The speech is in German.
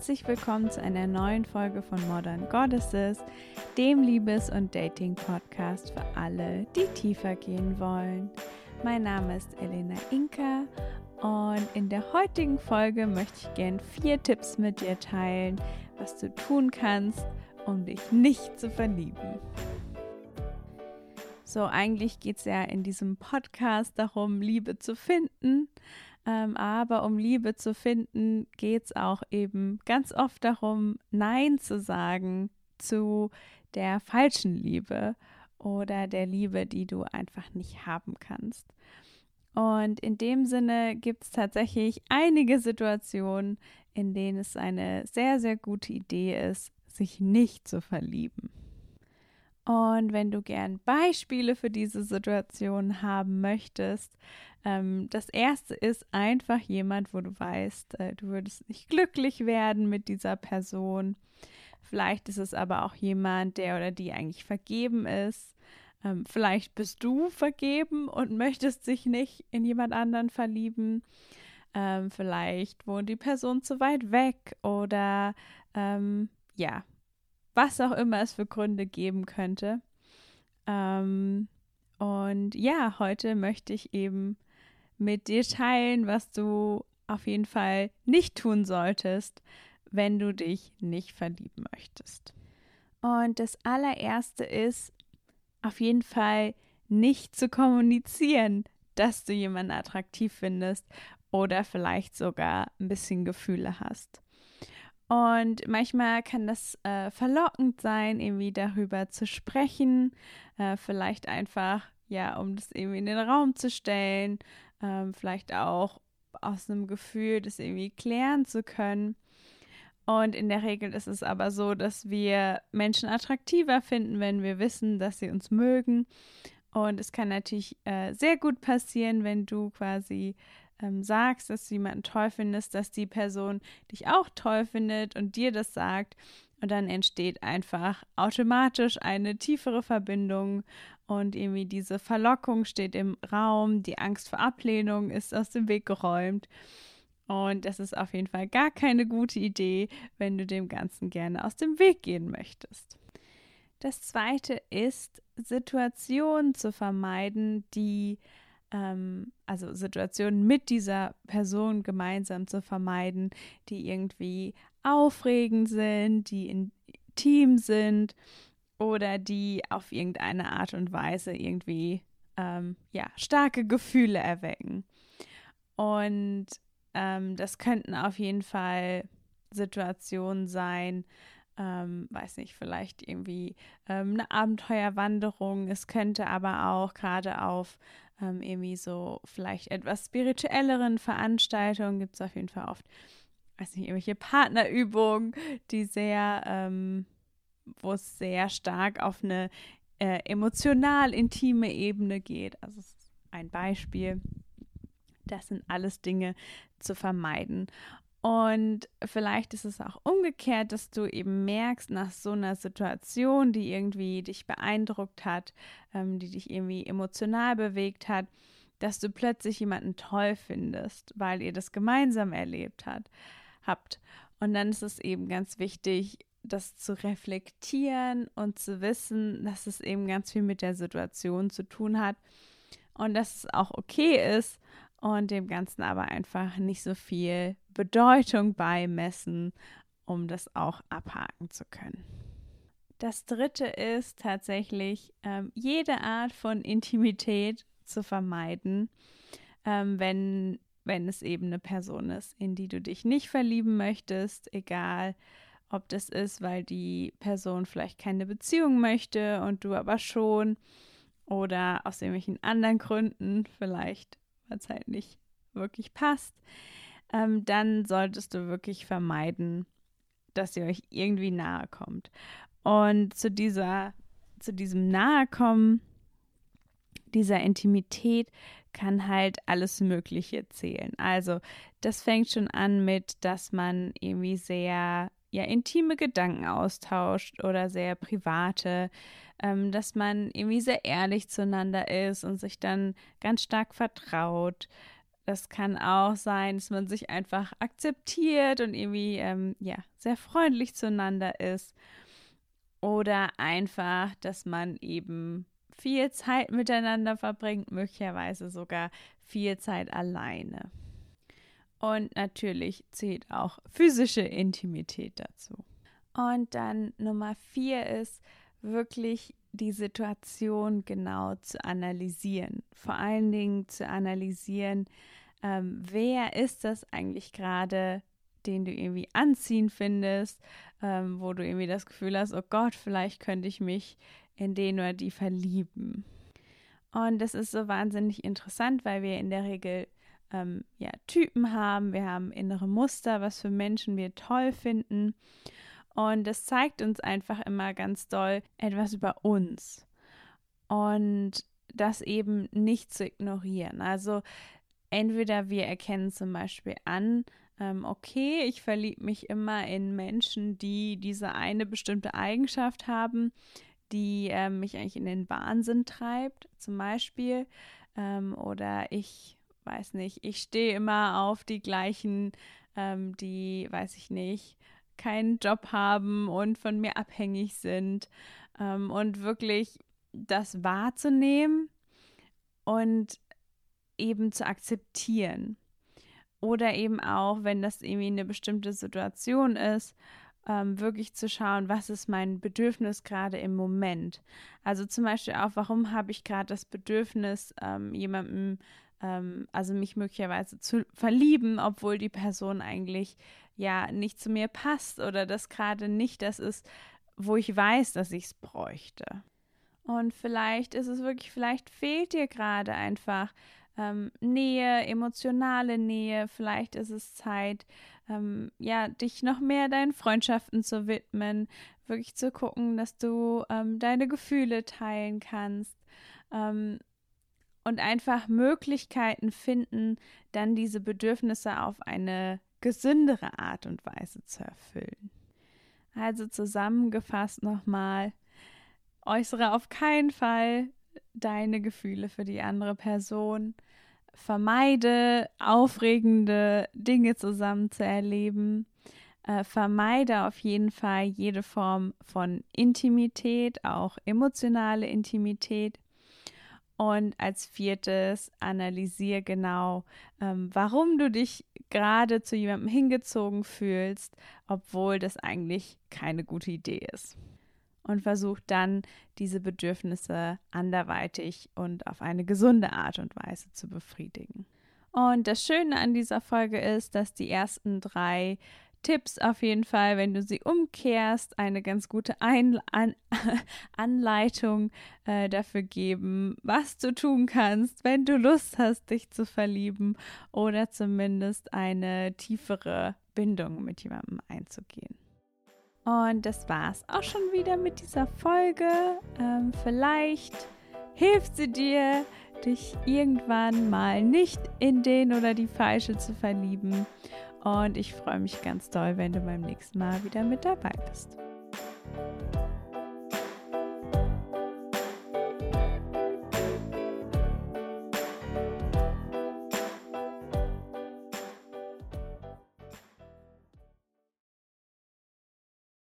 Herzlich willkommen zu einer neuen Folge von Modern Goddesses, dem Liebes- und Dating-Podcast für alle, die tiefer gehen wollen. Mein Name ist Elena Inka und in der heutigen Folge möchte ich gern vier Tipps mit dir teilen, was du tun kannst, um dich nicht zu verlieben. So, eigentlich geht es ja in diesem Podcast darum, Liebe zu finden. Ähm, aber um Liebe zu finden, geht es auch eben ganz oft darum, Nein zu sagen zu der falschen Liebe oder der Liebe, die du einfach nicht haben kannst. Und in dem Sinne gibt es tatsächlich einige Situationen, in denen es eine sehr, sehr gute Idee ist, sich nicht zu verlieben. Und wenn du gern Beispiele für diese Situation haben möchtest, ähm, das erste ist einfach jemand, wo du weißt, äh, du würdest nicht glücklich werden mit dieser Person. Vielleicht ist es aber auch jemand, der oder die eigentlich vergeben ist. Ähm, vielleicht bist du vergeben und möchtest dich nicht in jemand anderen verlieben. Ähm, vielleicht wohnt die Person zu weit weg oder ähm, ja, was auch immer es für Gründe geben könnte. Ähm, und ja, heute möchte ich eben mit dir teilen, was du auf jeden Fall nicht tun solltest, wenn du dich nicht verlieben möchtest. Und das allererste ist auf jeden Fall nicht zu kommunizieren, dass du jemanden attraktiv findest oder vielleicht sogar ein bisschen Gefühle hast. Und manchmal kann das äh, verlockend sein, irgendwie darüber zu sprechen, äh, vielleicht einfach, ja, um das irgendwie in den Raum zu stellen, ähm, vielleicht auch aus einem Gefühl, das irgendwie klären zu können. Und in der Regel ist es aber so, dass wir Menschen attraktiver finden, wenn wir wissen, dass sie uns mögen. Und es kann natürlich äh, sehr gut passieren, wenn du quasi ähm, sagst, dass du jemanden toll findest, dass die Person dich auch toll findet und dir das sagt. Und dann entsteht einfach automatisch eine tiefere Verbindung und irgendwie diese Verlockung steht im Raum, die Angst vor Ablehnung ist aus dem Weg geräumt. Und das ist auf jeden Fall gar keine gute Idee, wenn du dem Ganzen gerne aus dem Weg gehen möchtest. Das zweite ist, Situationen zu vermeiden, die ähm, also Situationen mit dieser Person gemeinsam zu vermeiden, die irgendwie aufregend sind, die intim sind oder die auf irgendeine Art und Weise irgendwie ähm, ja starke Gefühle erwecken. Und ähm, das könnten auf jeden Fall Situationen sein, ähm, weiß nicht, vielleicht irgendwie ähm, eine Abenteuerwanderung. Es könnte aber auch gerade auf ähm, irgendwie so vielleicht etwas spirituelleren Veranstaltungen gibt es auf jeden Fall oft, weiß nicht, irgendwelche Partnerübungen, die sehr, ähm, wo es sehr stark auf eine äh, emotional intime Ebene geht. Also ein Beispiel. Das sind alles Dinge zu vermeiden. Und vielleicht ist es auch umgekehrt, dass du eben merkst nach so einer Situation, die irgendwie dich beeindruckt hat, ähm, die dich irgendwie emotional bewegt hat, dass du plötzlich jemanden toll findest, weil ihr das gemeinsam erlebt hat, habt. Und dann ist es eben ganz wichtig, das zu reflektieren und zu wissen, dass es eben ganz viel mit der Situation zu tun hat und dass es auch okay ist und dem Ganzen aber einfach nicht so viel Bedeutung beimessen, um das auch abhaken zu können. Das dritte ist tatsächlich, ähm, jede Art von Intimität zu vermeiden, ähm, wenn, wenn es eben eine Person ist, in die du dich nicht verlieben möchtest, egal ob das ist, weil die Person vielleicht keine Beziehung möchte und du aber schon, oder aus irgendwelchen anderen Gründen, vielleicht weil es halt nicht wirklich passt, ähm, dann solltest du wirklich vermeiden, dass ihr euch irgendwie nahe kommt. Und zu dieser, zu diesem Nahekommen, dieser Intimität kann halt alles Mögliche zählen. Also das fängt schon an mit, dass man irgendwie sehr ja intime Gedanken austauscht oder sehr private, ähm, dass man irgendwie sehr ehrlich zueinander ist und sich dann ganz stark vertraut. Das kann auch sein, dass man sich einfach akzeptiert und irgendwie ähm, ja sehr freundlich zueinander ist. Oder einfach, dass man eben viel Zeit miteinander verbringt, möglicherweise sogar viel Zeit alleine. Und natürlich zählt auch physische Intimität dazu. Und dann Nummer vier ist wirklich die Situation genau zu analysieren. Vor allen Dingen zu analysieren, ähm, wer ist das eigentlich gerade, den du irgendwie anziehen findest, ähm, wo du irgendwie das Gefühl hast, oh Gott, vielleicht könnte ich mich in den oder die verlieben. Und das ist so wahnsinnig interessant, weil wir in der Regel ähm, ja, Typen haben, wir haben innere Muster, was für Menschen wir toll finden. Und das zeigt uns einfach immer ganz doll etwas über uns. Und das eben nicht zu ignorieren. Also entweder wir erkennen zum Beispiel an, ähm, okay, ich verliebe mich immer in Menschen, die diese eine bestimmte Eigenschaft haben, die äh, mich eigentlich in den Wahnsinn treibt, zum Beispiel. Ähm, oder ich weiß nicht, ich stehe immer auf die gleichen, ähm, die, weiß ich nicht, keinen Job haben und von mir abhängig sind. Ähm, und wirklich das wahrzunehmen und eben zu akzeptieren. Oder eben auch, wenn das irgendwie eine bestimmte Situation ist, ähm, wirklich zu schauen, was ist mein Bedürfnis gerade im Moment. Also zum Beispiel auch, warum habe ich gerade das Bedürfnis, ähm, jemandem, ähm, also mich möglicherweise zu verlieben, obwohl die Person eigentlich ja nicht zu mir passt oder das gerade nicht das ist, wo ich weiß, dass ich es bräuchte. Und vielleicht ist es wirklich, vielleicht fehlt dir gerade einfach ähm, Nähe, emotionale Nähe. Vielleicht ist es Zeit, ähm, ja, dich noch mehr deinen Freundschaften zu widmen, wirklich zu gucken, dass du ähm, deine Gefühle teilen kannst ähm, und einfach Möglichkeiten finden, dann diese Bedürfnisse auf eine gesündere Art und Weise zu erfüllen. Also zusammengefasst nochmal, äußere auf keinen Fall deine Gefühle für die andere Person. Vermeide aufregende Dinge zusammen zu erleben. Äh, vermeide auf jeden Fall jede Form von Intimität, auch emotionale Intimität. Und als viertes, analysiere genau, ähm, warum du dich gerade zu jemandem hingezogen fühlst, obwohl das eigentlich keine gute Idee ist und versucht dann, diese Bedürfnisse anderweitig und auf eine gesunde Art und Weise zu befriedigen. Und das Schöne an dieser Folge ist, dass die ersten drei Tipps auf jeden Fall, wenn du sie umkehrst, eine ganz gute Ein An Anleitung äh, dafür geben, was du tun kannst, wenn du Lust hast, dich zu verlieben oder zumindest eine tiefere Bindung mit jemandem einzugehen. Und das war's auch schon wieder mit dieser Folge. Ähm, vielleicht hilft sie dir, dich irgendwann mal nicht in den oder die falsche zu verlieben. Und ich freue mich ganz doll, wenn du beim nächsten Mal wieder mit dabei bist.